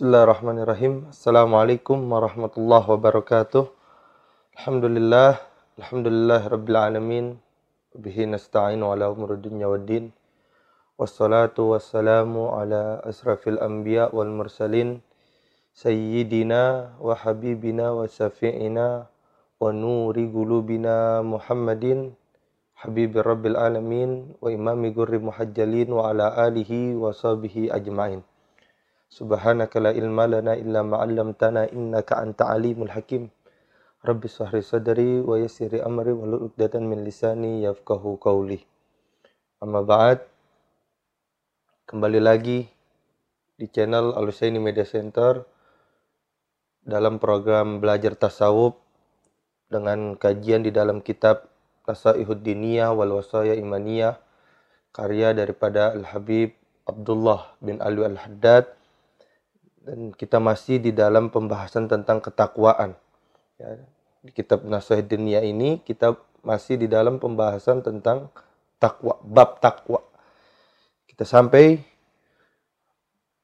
Bismillahirrahmanirrahim. Assalamualaikum warahmatullahi wabarakatuh. Alhamdulillah, alhamdulillah rabbil alamin. Bihi nasta'in ala umuri dunya waddin. Wassalatu wassalamu ala asrafil anbiya wal mursalin. Sayyidina wa habibina wa syafi'ina wa nuri gulubina Muhammadin Habibir Rabbil Alamin wa imami gurri muhajjalin wa ala alihi wa sahbihi ajma'in. Subhanaka la ilma lana illa ma 'allamtana innaka anta alimul hakim. Rabbi sahri sadri wa yassiri amri wa uqdatan min lisani yafqahu qawli. Amma ba'd. Kembali lagi di channel Al-Husaini Media Center dalam program belajar tasawuf dengan kajian di dalam kitab Tasaihud Diniyah wal Wasaya Imaniyah karya daripada Al-Habib Abdullah bin Alwi Al-Haddad dan kita masih di dalam pembahasan tentang ketakwaan. Ya, di kitab Nasihat Dunia ini kita masih di dalam pembahasan tentang takwa, bab takwa. Kita sampai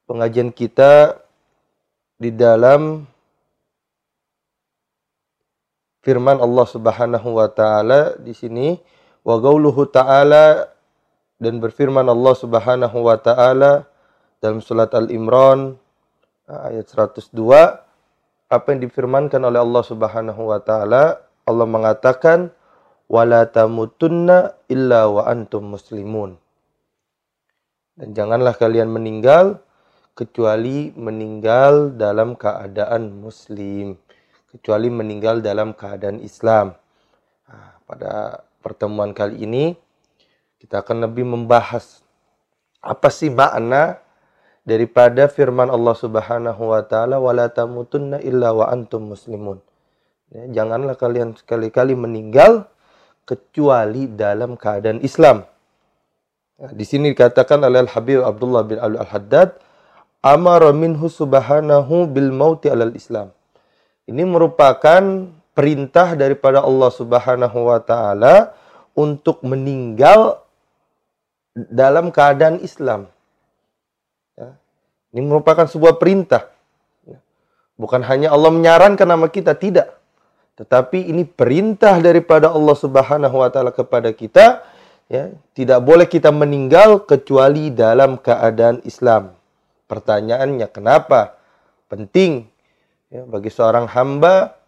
pengajian kita di dalam firman Allah Subhanahu wa taala di sini wa gauluhu taala dan berfirman Allah Subhanahu wa taala dalam surat Al-Imran ayat 102 apa yang difirmankan oleh Allah Subhanahu wa taala? Allah mengatakan wala tamutunna illa wa antum muslimun. Dan janganlah kalian meninggal kecuali meninggal dalam keadaan muslim. Kecuali meninggal dalam keadaan Islam. Nah, pada pertemuan kali ini kita akan lebih membahas apa sih makna daripada firman Allah Subhanahu wa taala wala tamutunna illa wa antum muslimun. Ya, janganlah kalian sekali-kali meninggal kecuali dalam keadaan Islam. Ya, di sini dikatakan oleh Al Habib Abdullah bin Al Haddad amara minhu subhanahu bil mauti alal Islam. Ini merupakan perintah daripada Allah Subhanahu wa taala untuk meninggal dalam keadaan Islam. Ini merupakan sebuah perintah. Bukan hanya Allah menyarankan nama kita, tidak. Tetapi ini perintah daripada Allah Subhanahu wa taala kepada kita, ya. Tidak boleh kita meninggal kecuali dalam keadaan Islam. Pertanyaannya kenapa? Penting ya, bagi seorang hamba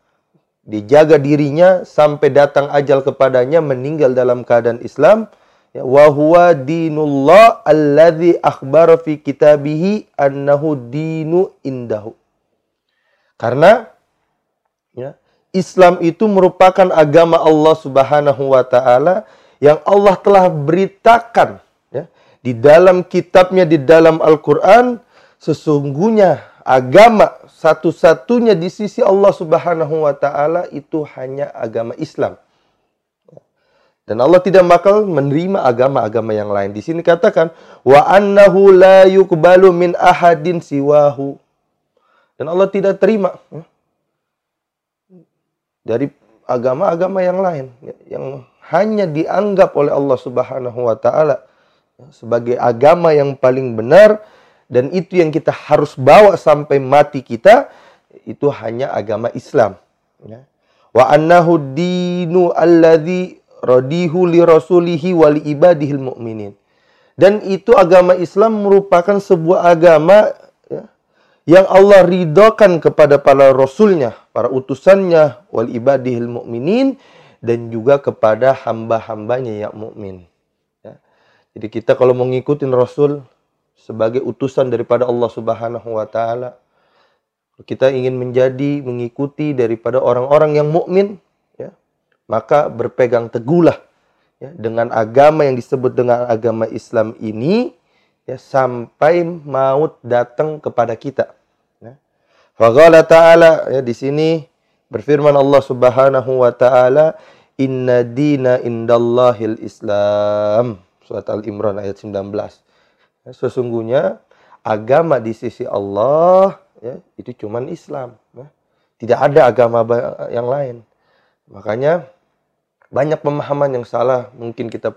dijaga dirinya sampai datang ajal kepadanya meninggal dalam keadaan Islam ya wa huwa dinullah alladzi akhbara fi kitabihi annahu dinu indahu karena ya Islam itu merupakan agama Allah Subhanahu wa taala yang Allah telah beritakan ya di dalam kitabnya di dalam Al-Qur'an sesungguhnya agama satu-satunya di sisi Allah Subhanahu wa taala itu hanya agama Islam. Dan Allah tidak bakal menerima agama-agama yang lain. Di sini katakan wa annahu la yuqbalu min ahadin siwahu. Dan Allah tidak terima ya, dari agama-agama yang lain ya, yang hanya dianggap oleh Allah Subhanahu wa taala ya, sebagai agama yang paling benar dan itu yang kita harus bawa sampai mati kita itu hanya agama Islam Wa annahu dinu alladhi radihu li rasulihi wa li ibadihil mu'minin. Dan itu agama Islam merupakan sebuah agama ya, yang Allah ridhokan kepada para rasulnya, para utusannya, wal ibadihil mu'minin, dan juga kepada hamba-hambanya yang mukmin. Ya. Jadi kita kalau mengikuti Rasul sebagai utusan daripada Allah Subhanahu wa taala, kita ingin menjadi mengikuti daripada orang-orang yang mukmin, maka berpegang teguhlah ya, dengan agama yang disebut dengan agama Islam ini ya, sampai maut datang kepada kita. Ya. Faqala ta'ala ya di sini berfirman Allah Subhanahu wa taala inna dina indallahil Islam surat Al-Imran ayat 19. Ya, sesungguhnya agama di sisi Allah ya, itu cuman Islam ya. Tidak ada agama yang lain. Makanya banyak pemahaman yang salah mungkin kita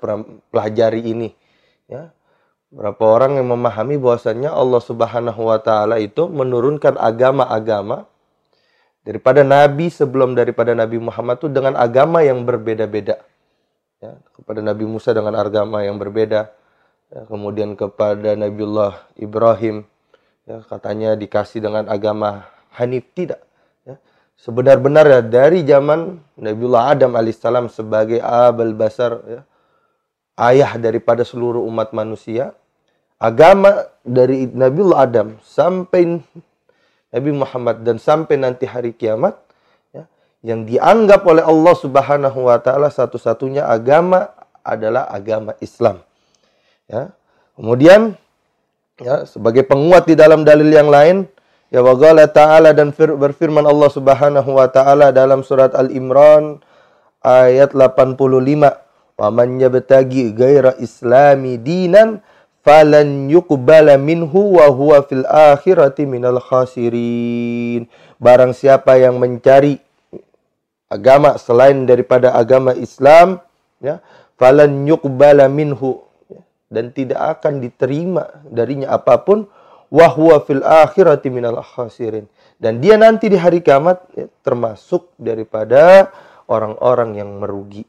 pelajari ini ya Berapa orang yang memahami bahwasannya Allah Subhanahu wa taala itu menurunkan agama-agama daripada nabi sebelum daripada Nabi Muhammad itu dengan agama yang berbeda-beda. Ya, kepada Nabi Musa dengan agama yang berbeda. Ya, kemudian kepada Nabiullah Ibrahim ya, katanya dikasih dengan agama Hanif tidak. Ya. Sebenar-benar ya dari zaman Nabiullah Adam alaihissalam sebagai abal basar ya, ayah daripada seluruh umat manusia agama dari Nabiullah Adam sampai Nabi Muhammad dan sampai nanti hari kiamat ya, yang dianggap oleh Allah Subhanahu wa taala satu-satunya agama adalah agama Islam. Ya. Kemudian ya sebagai penguat di dalam dalil yang lain ya waqala ta'ala dan berfirman Allah Subhanahu wa taala dalam surat Al-Imran ayat 85 wa man yabtagi ghaira islami dinan falan yuqbala minhu wa huwa fil akhirati minal khasirin. Barang siapa yang mencari agama selain daripada agama Islam, ya, falan yuqbala minhu ya, dan tidak akan diterima darinya apa pun wa huwa fil akhirati minal khasirin. Dan dia nanti di hari kiamat ya, termasuk daripada orang-orang yang merugi.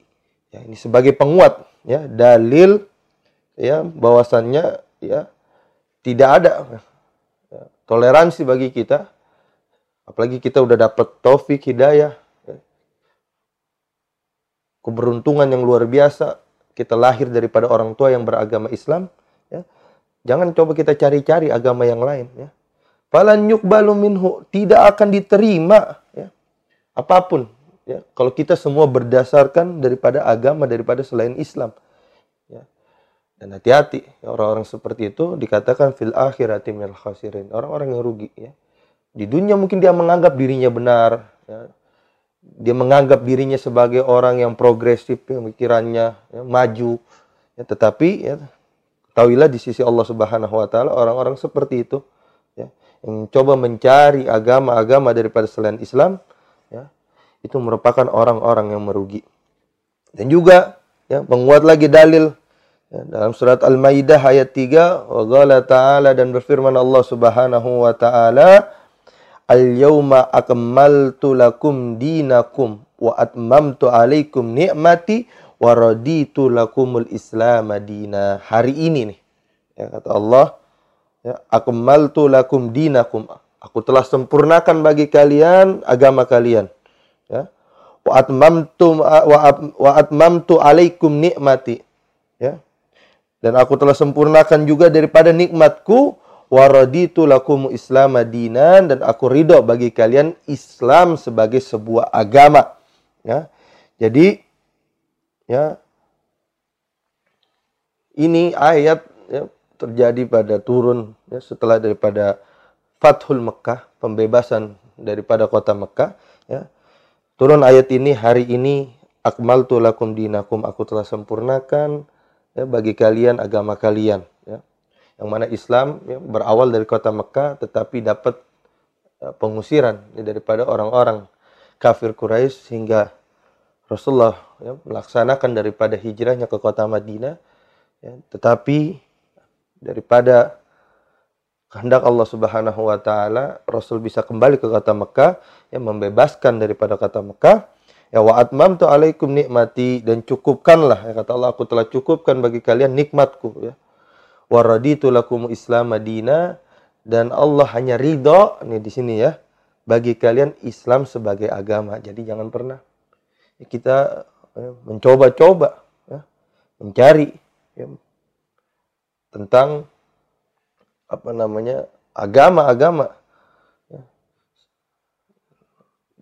Ya, ini sebagai penguat ya dalil ya bahwasannya ya tidak ada ya, toleransi bagi kita apalagi kita udah dapat taufik hidayah ya. keberuntungan yang luar biasa kita lahir daripada orang tua yang beragama Islam jangan coba kita cari-cari agama yang lain ya falan yuqbalu minhu tidak akan diterima ya apa pun ya kalau kita semua berdasarkan daripada agama daripada selain Islam dan hati-hati, orang-orang seperti itu dikatakan fil akhirati minal khasirin. Orang-orang yang rugi ya. Di dunia mungkin dia menganggap dirinya benar, ya. Dia menganggap dirinya sebagai orang yang progresif pemikirannya, ya, maju. Ya, tetapi ya, tahuilah di sisi Allah Subhanahu wa taala orang-orang seperti itu ya, yang coba mencari agama-agama daripada selain Islam ya, itu merupakan orang-orang yang merugi. Dan juga ya, menguat lagi dalil Ya, dalam surat Al-Maidah ayat 3, wa ta'ala dan berfirman Allah Subhanahu wa taala, "Al-yauma akmaltu lakum dinakum wa atmamtu alaikum ni'mati wa raditu lakumul Islam madina." Hari ini nih, ya kata Allah, ya, akmaltu lakum dinakum. Aku telah sempurnakan bagi kalian agama kalian. Ya. Wa atmamtu wa atmamtu alaikum ni'mati. Ya dan aku telah sempurnakan juga daripada nikmatku waraditu lakum islam dinan dan aku ridho bagi kalian Islam sebagai sebuah agama ya jadi ya. Ini ayat ya, terjadi pada turun ya, setelah daripada Fathul Mekah pembebasan daripada kota Mekah ya. Turun ayat ini hari ini akmaltu lakum dinakum aku telah sempurnakan ya, bagi kalian agama kalian. Ya. yang mana Islam ya, berawal dari kota Mekah tetapi dapat ya, pengusiran ya, daripada orang-orang kafir Quraisy sehingga Rasulullah ya, melaksanakan daripada hijrahnya ke kota Madinah ya, tetapi daripada kehendak Allah Subhanahu wa taala Rasul bisa kembali ke kota Mekah yang membebaskan daripada kota Mekah Ya wa atmamtu alaikum nikmati dan cukupkanlah ya kata Allah aku telah cukupkan bagi kalian nikmatku ya. Wa raditu lakum Islam Madinah dan Allah hanya ridho nih di sini ya bagi kalian Islam sebagai agama. Jadi jangan pernah ya, kita ya, mencoba-coba ya, mencari ya, tentang apa namanya agama-agama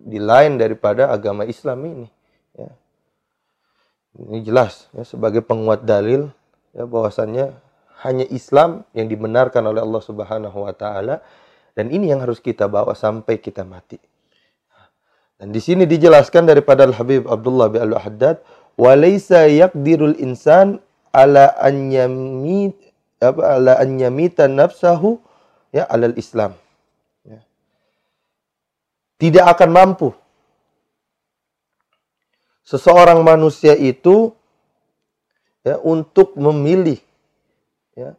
di lain daripada agama Islam ini. Ya. Ini jelas ya, sebagai penguat dalil ya, bahwasannya hanya Islam yang dibenarkan oleh Allah Subhanahu wa taala dan ini yang harus kita bawa sampai kita mati. Dan di sini dijelaskan daripada Al Habib Abdullah bin Al Haddad, "Walaysa yaqdirul insan ala an yamit apa ala an yamita nafsahu ya alal Islam." tidak akan mampu. Seseorang manusia itu ya untuk memilih ya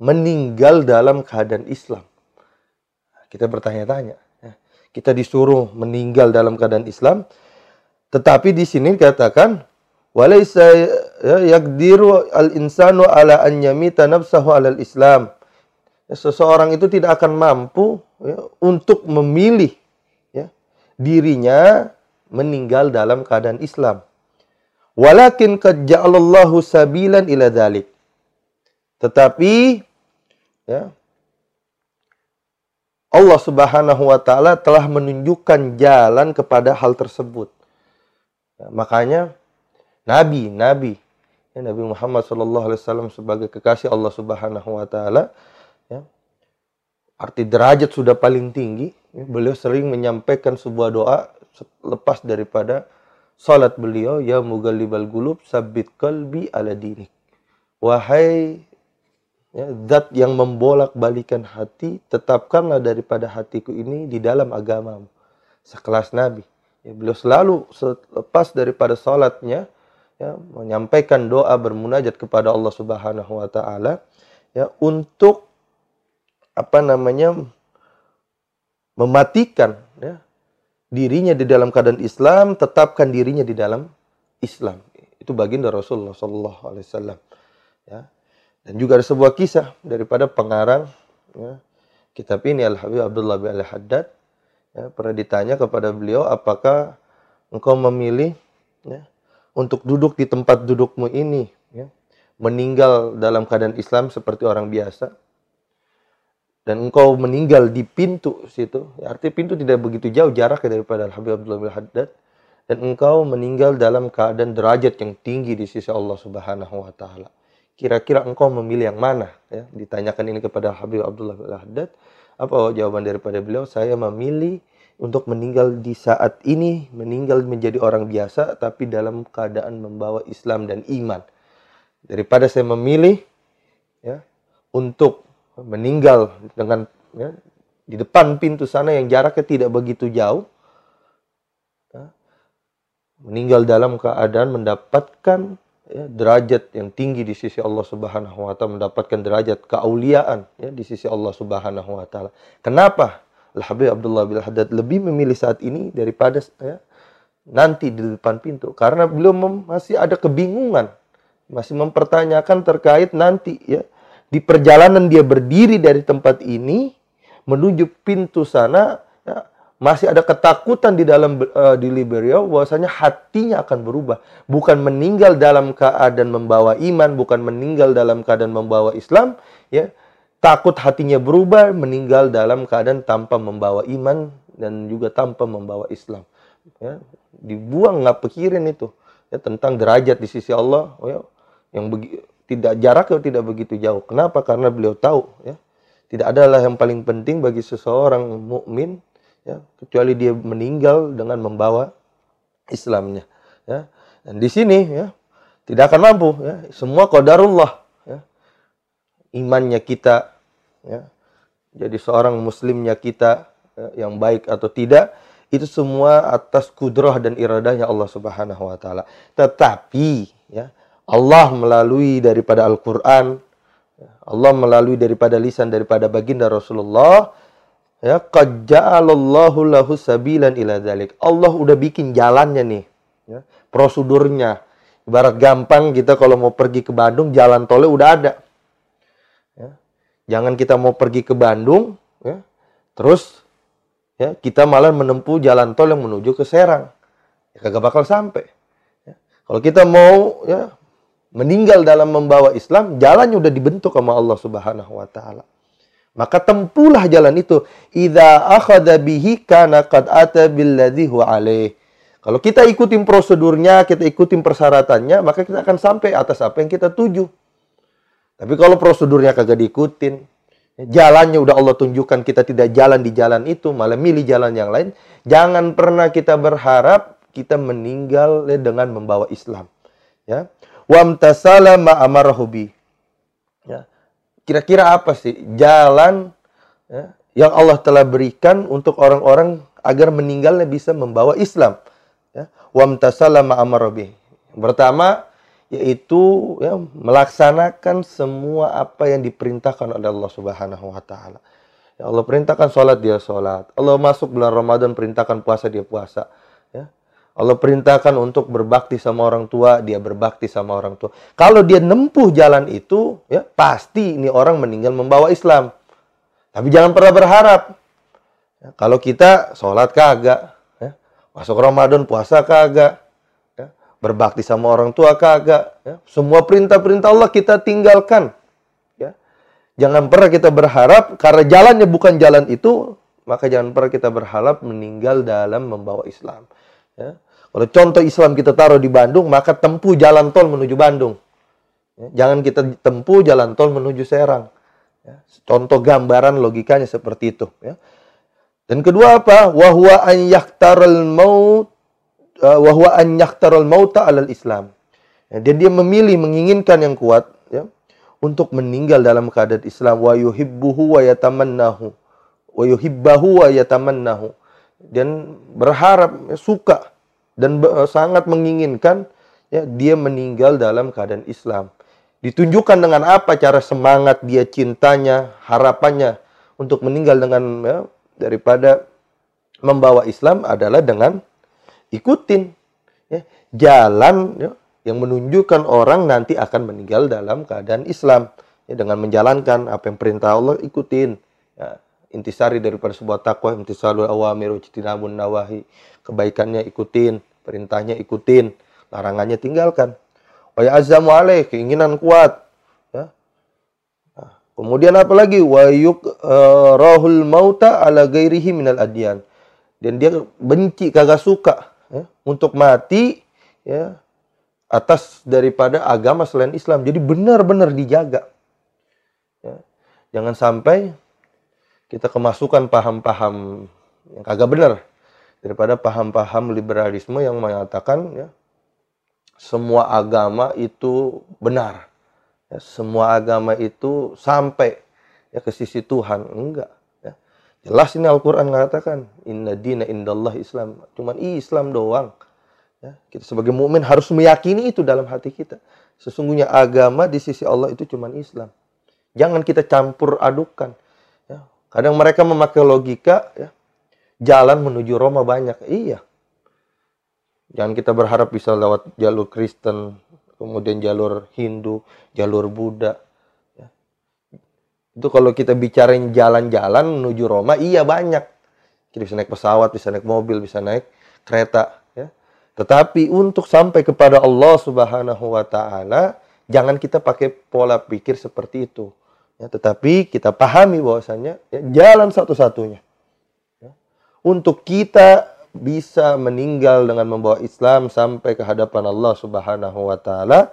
meninggal dalam keadaan Islam. Kita bertanya-tanya. Kita disuruh meninggal dalam keadaan Islam. Tetapi di sini dikatakan walaysa ya, yakdiru al-insanu ala an yamita nafsahu ala al-islam. Ya, seseorang itu tidak akan mampu ya, untuk memilih ya, dirinya meninggal dalam keadaan Islam. Walakin qad sabilan ila dhalik. Tetapi ya Allah Subhanahu wa taala telah menunjukkan jalan kepada hal tersebut. Ya, makanya nabi, nabi ya, Nabi Muhammad wasallam sebagai kekasih Allah Subhanahu wa taala ya, arti derajat sudah paling tinggi, ya, beliau sering menyampaikan sebuah doa lepas daripada salat beliau ya mugallibal gulub sabit kalbi ala dinik. Wahai ya, zat yang membolak-balikan hati, tetapkanlah daripada hatiku ini di dalam agamamu. Sekelas Nabi. Ya, beliau selalu selepas daripada salatnya ya, menyampaikan doa bermunajat kepada Allah Subhanahu wa taala ya untuk apa namanya mematikan ya, dirinya di dalam keadaan Islam, tetapkan dirinya di dalam Islam. Itu baginda Rasulullah Sallallahu Alaihi Wasallam. Ya. Dan juga ada sebuah kisah daripada pengarang ya, kitab ini Al Habib Abdullah bin Al Haddad. Ya, pernah ditanya kepada beliau, apakah engkau memilih ya, untuk duduk di tempat dudukmu ini, ya, meninggal dalam keadaan Islam seperti orang biasa, dan engkau meninggal di pintu situ, ya, artinya pintu tidak begitu jauh jaraknya daripada Al Habib Abdullah bin Haddad, dan engkau meninggal dalam keadaan derajat yang tinggi di sisi Allah Subhanahu wa taala kira-kira engkau memilih yang mana? Ya, ditanyakan ini kepada Habib Abdullah bin Haddad. Apa jawaban daripada beliau? Saya memilih untuk meninggal di saat ini, meninggal menjadi orang biasa, tapi dalam keadaan membawa Islam dan iman. Daripada saya memilih ya, untuk meninggal dengan ya, di depan pintu sana yang jaraknya tidak begitu jauh, ya, meninggal dalam keadaan mendapatkan ya, derajat yang tinggi di sisi Allah Subhanahu wa taala mendapatkan derajat keauliaan ya di sisi Allah Subhanahu wa taala. Kenapa Al Habib Abdullah bin Haddad lebih memilih saat ini daripada ya, nanti di depan pintu? Karena beliau masih ada kebingungan, masih mempertanyakan terkait nanti ya di perjalanan dia berdiri dari tempat ini menuju pintu sana ya, masih ada ketakutan di dalam uh, di Liberia bahwasanya hatinya akan berubah. Bukan meninggal dalam keadaan membawa iman bukan meninggal dalam keadaan membawa Islam ya. Takut hatinya berubah meninggal dalam keadaan tanpa membawa iman dan juga tanpa membawa Islam ya. Dibuang nggak pikirin itu ya tentang derajat di sisi Allah ya yang begi, tidak jaraknya tidak begitu jauh. Kenapa? Karena beliau tahu ya. Tidak adalah yang paling penting bagi seseorang mukmin ya kecuali dia meninggal dengan membawa Islamnya ya. Dan di sini ya tidak akan mampu ya. Semua qadarullah ya. Imannya kita ya. Jadi seorang muslimnya kita ya, yang baik atau tidak itu semua atas kudrah dan iradahnya Allah Subhanahu wa taala. Tetapi ya Allah melalui daripada Al-Qur'an ya, Allah melalui daripada lisan daripada baginda Rasulullah Ya, qad ja'alallahu lahu sabilan ila. Allah udah bikin jalannya nih, ya, prosedurnya. Ibarat gampang kita kalau mau pergi ke Bandung, jalan tolnya udah ada. Ya. Jangan kita mau pergi ke Bandung, ya, terus ya kita malah menempuh jalan tol yang menuju ke Serang. Ya, kagak bakal sampai. Ya. Kalau kita mau ya meninggal dalam membawa Islam, jalannya udah dibentuk sama Allah Subhanahu wa taala. Maka tempuhlah jalan itu. Idza akhadha bihi kana qad ata billadhi. Kalau kita ikutin prosedurnya, kita ikutin persyaratannya, maka kita akan sampai atas apa yang kita tuju. Tapi kalau prosedurnya kagak diikutin, jalannya udah Allah tunjukkan kita tidak jalan di jalan itu, malah milih jalan yang lain, jangan pernah kita berharap kita meninggal dengan membawa Islam. Ya. Wamtasala ma amarahubi. Kira-kira apa sih jalan ya, yang Allah telah berikan untuk orang-orang agar meninggalnya bisa membawa Islam? Ya. Wamtasala ma'amarabi. Pertama, yaitu ya melaksanakan semua apa yang diperintahkan oleh Allah Subhanahu wa taala. Ya Allah perintahkan sholat dia sholat. Allah masuk bulan Ramadan perintahkan puasa dia puasa. Ya. Allah perintahkan untuk berbakti sama orang tua, dia berbakti sama orang tua. Kalau dia nempuh jalan itu, ya pasti ini orang meninggal membawa Islam. Tapi jangan pernah berharap. Ya, kalau kita sholat kagak, ya, masuk Ramadan puasa kagak, berbakti sama orang tua kagak ya. semua perintah-perintah Allah kita tinggalkan ya jangan pernah kita berharap karena jalannya bukan jalan itu maka jangan pernah kita berharap meninggal dalam membawa Islam ya kalau contoh Islam kita taruh di Bandung maka tempuh jalan tol menuju Bandung ya. jangan kita tempuh jalan tol menuju Serang ya. contoh gambaran logikanya seperti itu ya dan kedua apa wahwa an yaktaral maut wahwa an yaktaral mauta alal Islam. Dan dia memilih menginginkan yang kuat untuk meninggal dalam keadaan Islam wa yuhibbuhu wa yatamannahu wa yuhibbahu wa yatamannahu dan berharap suka dan uh, sangat menginginkan ya dia meninggal dalam keadaan Islam. Ditunjukkan dengan apa cara semangat dia cintanya, harapannya untuk meninggal dengan ya, daripada membawa Islam adalah dengan ikutin ya, jalan ya, yang menunjukkan orang nanti akan meninggal dalam keadaan Islam ya, dengan menjalankan apa yang perintah Allah ikutin. Ya, intisari daripada sebuah takwa intisarul awamir nawahi kebaikannya ikutin perintahnya ikutin larangannya tinggalkan wa azamu alaih keinginan kuat ya. Nah, kemudian apa lagi wa yuk uh, rahul mauta ala gairihi minal adyan dan dia benci kagak suka ya, untuk mati ya atas daripada agama selain Islam. Jadi benar-benar dijaga. Ya. Jangan sampai kita kemasukan paham-paham yang kagak benar daripada paham-paham liberalisme yang mengatakan ya semua agama itu benar. Ya, semua agama itu sampai ya ke sisi Tuhan. Enggak. Jelas ini Al-Quran mengatakan, Inna dina indallah Islam. Cuman Islam doang. Ya, kita sebagai mukmin harus meyakini itu dalam hati kita. Sesungguhnya agama di sisi Allah itu cuman Islam. Jangan kita campur adukan. Ya, kadang mereka memakai logika, ya, jalan menuju Roma banyak. Iya. Jangan kita berharap bisa lewat jalur Kristen, kemudian jalur Hindu, jalur Buddha. Itu kalau kita bicarain jalan-jalan menuju Roma, iya banyak. Kita bisa naik pesawat, bisa naik mobil, bisa naik kereta. Ya. Tetapi untuk sampai kepada Allah Subhanahu wa Ta'ala, jangan kita pakai pola pikir seperti itu. Ya, tetapi kita pahami bahwasanya ya, jalan satu-satunya. Untuk kita bisa meninggal dengan membawa Islam sampai ke hadapan Allah Subhanahu wa Ta'ala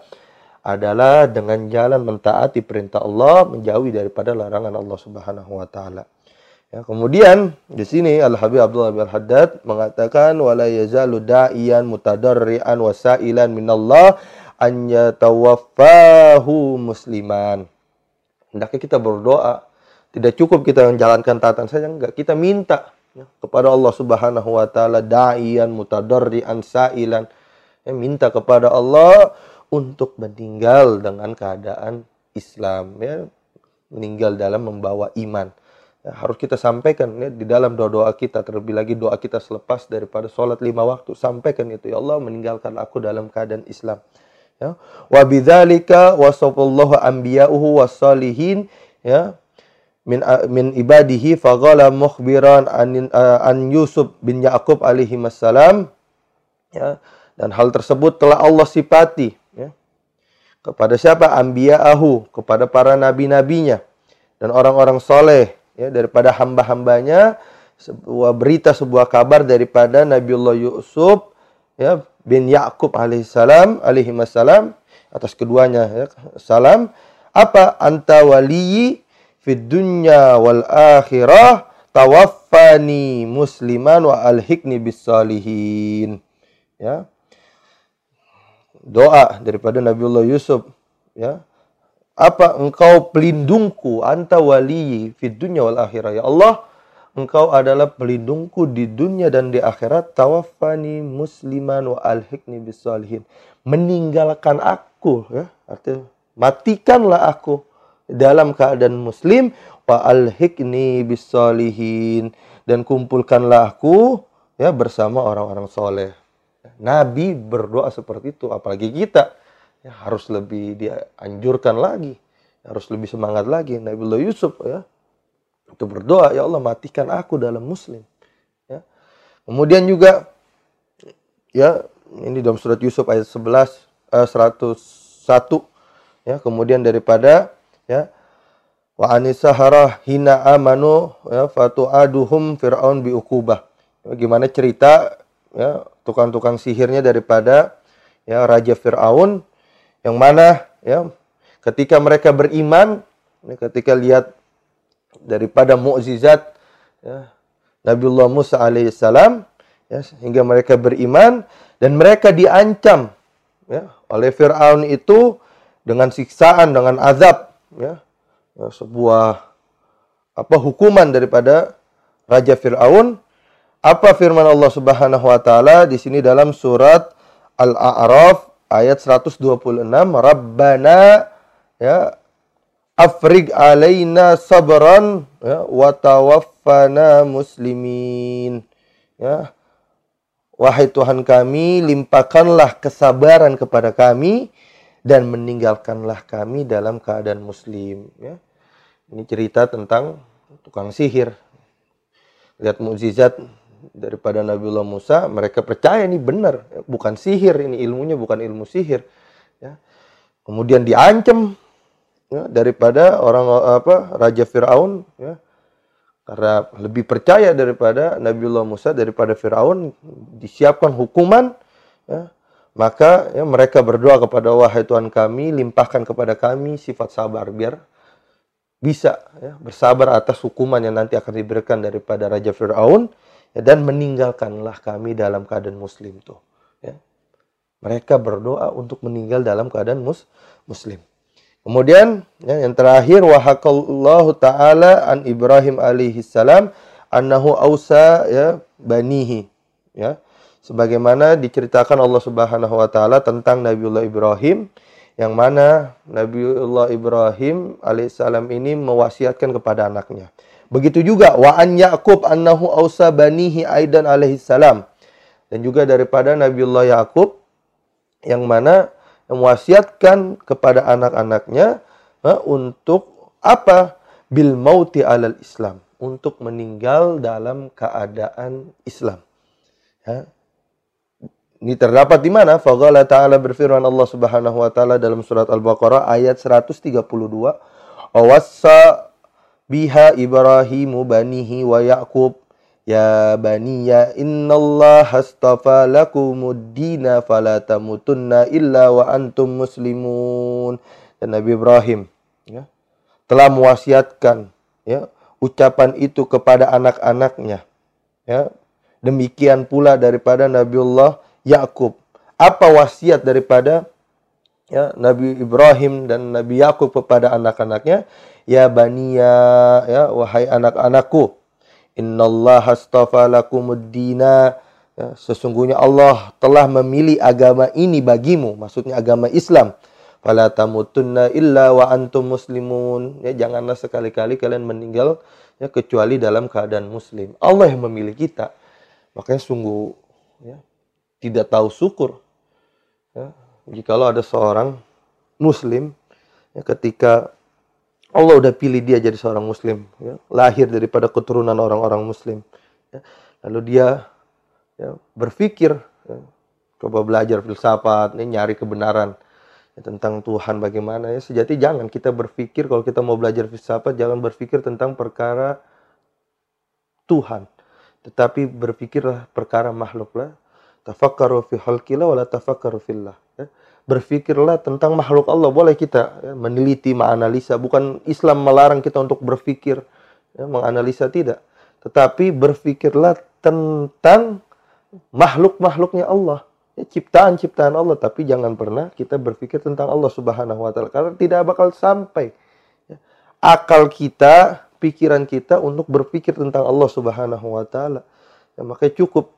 adalah dengan jalan mentaati perintah Allah, menjauhi daripada larangan Allah Subhanahu wa taala. Ya, kemudian di sini Al Habib Abdullah bin Haddad mengatakan wala yazalu da'iyan mutadarrian wasailan minallah an yatawaffahu musliman. Hendaknya kita berdoa, tidak cukup kita menjalankan taatan saja enggak, kita minta ya, kepada Allah Subhanahu wa taala da'iyan mutadarrian sailan. Ya, minta kepada Allah untuk meninggal dengan keadaan Islam ya. Meninggal dalam membawa iman. Ya, harus kita sampaikan ya, di dalam doa doa kita terlebih lagi doa kita selepas daripada sholat lima waktu. Sampaikan itu ya Allah meninggalkan aku dalam keadaan Islam. Ya wa bidzalika wasafallahu anbiya'uhu wassalihin ya min min ibadihi faghala mukhbiran an, an Yusuf bin Yaqub alaihi wassalam ya. Dan hal tersebut telah Allah sifati kepada siapa? Ambiya'ahu, kepada para nabi-nabinya dan orang-orang soleh ya daripada hamba-hambanya sebuah berita sebuah kabar daripada Nabiullah Yusuf ya bin Yakub alaihissalam alaihi salam atas keduanya ya, salam. Apa? Anta waliyi fid dunya wal akhirah tawaffani musliman wa alhikni bis salihin. Ya. Doa daripada Nabiullah Yusuf ya. Apa engkau pelindungku anta wali fid dunya wal akhirah? Ya Allah engkau adalah pelindungku di dunia dan di akhirat. Tawaffani musliman wa alhiqni bisalihin meninggalkan aku aku ya. Artinya matikanlah aku dalam keadaan muslim wa alhiqni bisolihin dan kumpulkanlah aku ya bersama orang-orang soleh. Nabi berdoa seperti itu, apalagi kita ya, harus lebih dianjurkan lagi, harus lebih semangat lagi. Nabi Allah Yusuf ya itu berdoa ya Allah matikan aku dalam muslim. Ya. Kemudian juga ya ini dalam surat Yusuf ayat 11 eh, 101 ya kemudian daripada ya. Wa anisahara hina amanu ya fatuaduhum fir'aun bi ukubah gimana cerita ya tukang-tukang sihirnya daripada ya raja Firaun? Yang mana ya ketika mereka beriman ya, ketika lihat daripada mukjizat ya, Nabiullah Musa alaihissalam ya sehingga mereka beriman dan mereka diancam ya oleh Firaun itu dengan siksaan dengan azab ya Ya, sebuah apa hukuman daripada Raja Fir'aun. Apa firman Allah Subhanahu wa taala di sini dalam surat Al-A'raf ayat 126, Rabbana ya afrig alaina sabran ya wa tawaffana muslimin. Ya. Wahai Tuhan kami, limpahkanlah kesabaran kepada kami dan meninggalkanlah kami dalam keadaan muslim ya. Ini cerita tentang tukang sihir. Lihat mukjizat daripada Nabiullah Musa, mereka percaya ini benar, bukan sihir, ini ilmunya bukan ilmu sihir. Ya. Kemudian diancam ya, daripada orang apa Raja Firaun, ya, karena lebih percaya daripada Nabiullah Musa daripada Firaun, disiapkan hukuman, ya, maka ya, mereka berdoa kepada wahai Tuhan kami, limpahkan kepada kami sifat sabar biar bisa ya, bersabar atas hukuman yang nanti akan diberikan daripada Raja Fir'aun ya, dan meninggalkanlah kami dalam keadaan muslim tuh ya. mereka berdoa untuk meninggal dalam keadaan mus muslim kemudian ya, yang terakhir wahakallahu taala an Ibrahim alaihi salam annahu ausa ya banihi ya sebagaimana diceritakan Allah Subhanahu wa taala tentang Nabiullah Ibrahim yang mana Nabiullah Ibrahim alaihissalam ini mewasiatkan kepada anaknya. Begitu juga wa an Yaqub annahu ausa banihi aidan alaihissalam. Dan juga daripada Nabiullah Yakub yang mana mewasiatkan kepada anak-anaknya untuk apa? Bil mauti alal Islam, untuk meninggal dalam keadaan Islam. Ya. Ini terdapat di mana? Faqala ta'ala berfirman Allah Subhanahu wa taala dalam surat Al-Baqarah ayat 132. Awassa biha Ibrahimu banihi wa Yaqub Ya baniya innallaha astafa lakumud dina fala tamutunna illa wa antum muslimun. Dan Nabi Ibrahim ya, telah mewasiatkan ya, ucapan itu kepada anak-anaknya. Ya. Demikian pula daripada Nabiullah Yakub. Apa wasiat daripada ya, Nabi Ibrahim dan Nabi Yakub kepada anak-anaknya? Ya baniya, ya wahai anak-anakku, innallaha astafa lakumuddina. Ya, sesungguhnya Allah telah memilih agama ini bagimu, maksudnya agama Islam. Fala tamutunna illa wa antum muslimun. Ya, janganlah sekali-kali kalian meninggal ya kecuali dalam keadaan muslim. Allah yang memilih kita. Makanya sungguh ya, tidak tahu syukur. Ya, jikalau ada seorang muslim ya, ketika Allah udah pilih dia jadi seorang muslim, ya, lahir daripada keturunan orang-orang muslim. Ya, lalu dia ya, berpikir, ya, coba belajar filsafat, ya, nyari kebenaran ya, tentang Tuhan bagaimana ya. Sejati jangan kita berpikir kalau kita mau belajar filsafat jangan berpikir tentang perkara Tuhan, tetapi berpikirlah perkara makhluklah Tafakkaru fi halqillah wala tafakkaru fillah. Ya. Berfikirlah tentang makhluk Allah. Boleh kita ya, meneliti, menganalisa. Bukan Islam melarang kita untuk berfikir, ya, menganalisa tidak. Tetapi berfikirlah tentang makhluk-makhluknya Allah. Ya, ciptaan-ciptaan Allah. Tapi jangan pernah kita berpikir tentang Allah subhanahu wa ta'ala. Karena tidak bakal sampai. Ya. Akal kita, pikiran kita untuk berpikir tentang Allah subhanahu wa ta'ala. Ya, makanya cukup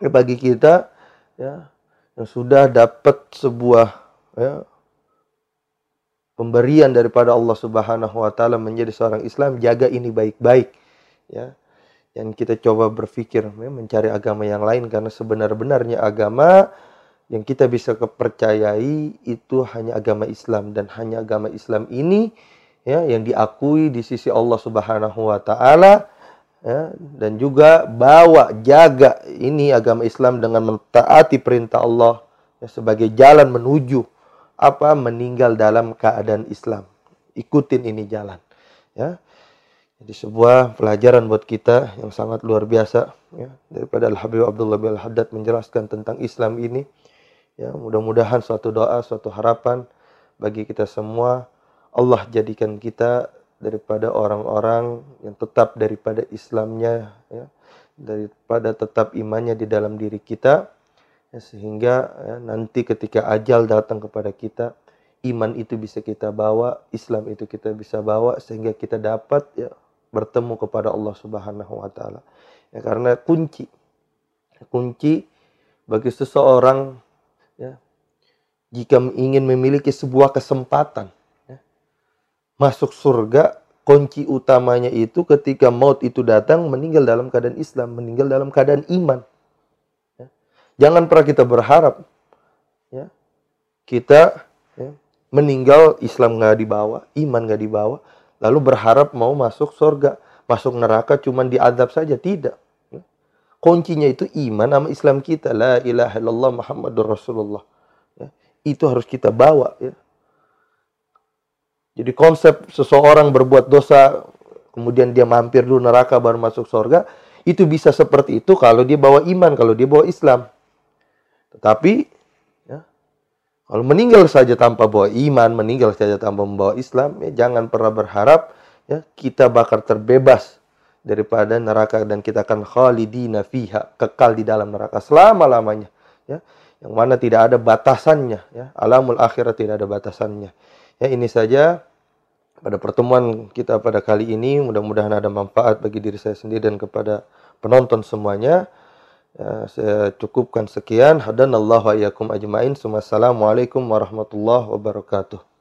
bagi kita ya yang sudah dapat sebuah ya, pemberian daripada Allah Subhanahu wa taala menjadi seorang Islam, jaga ini baik-baik. Ya. yang kita coba berpikir ya, mencari agama yang lain karena sebenar-benarnya agama yang kita bisa kepercayai itu hanya agama Islam dan hanya agama Islam ini ya yang diakui di sisi Allah Subhanahu wa taala ya, dan juga bawa jaga ini agama Islam dengan mentaati perintah Allah ya, sebagai jalan menuju apa meninggal dalam keadaan Islam. Ikutin ini jalan. Ya. Jadi sebuah pelajaran buat kita yang sangat luar biasa ya daripada Al Habib Abdullah bin Al Haddad menjelaskan tentang Islam ini. Ya, mudah-mudahan suatu doa, suatu harapan bagi kita semua Allah jadikan kita daripada orang-orang yang tetap daripada Islamnya ya, daripada tetap imannya di dalam diri kita ya, sehingga ya, nanti ketika ajal datang kepada kita iman itu bisa kita bawa Islam itu kita bisa bawa sehingga kita dapat ya bertemu kepada Allah Subhanahu wa taala. Ya karena kunci kunci bagi seseorang ya jika ingin memiliki sebuah kesempatan masuk surga kunci utamanya itu ketika maut itu datang meninggal dalam keadaan Islam meninggal dalam keadaan iman Jangan pernah kita berharap ya, kita ya, meninggal Islam nggak dibawa, iman nggak dibawa, lalu berharap mau masuk surga, masuk neraka cuma diadab saja tidak. Ya. Kuncinya itu iman sama Islam kita, la ilaha illallah Muhammadur Rasulullah. Ya. Itu harus kita bawa. Ya. Jadi konsep seseorang berbuat dosa, kemudian dia mampir dulu neraka baru masuk surga, itu bisa seperti itu kalau dia bawa iman, kalau dia bawa Islam. Tetapi ya, kalau meninggal saja tanpa bawa iman, meninggal saja tanpa membawa Islam, ya jangan pernah berharap ya kita bakal terbebas daripada neraka dan kita akan khalidina fiha, kekal di dalam neraka selama-lamanya, ya. Yang mana tidak ada batasannya, ya. Alamul akhirat tidak ada batasannya. Ya, ini saja pada pertemuan kita pada kali ini mudah-mudahan ada manfaat bagi diri saya sendiri dan kepada penonton semuanya. Ya, saya cukupkan sekian. Hadanallahu wa iyyakum ajmain. Assalamualaikum warahmatullahi wabarakatuh.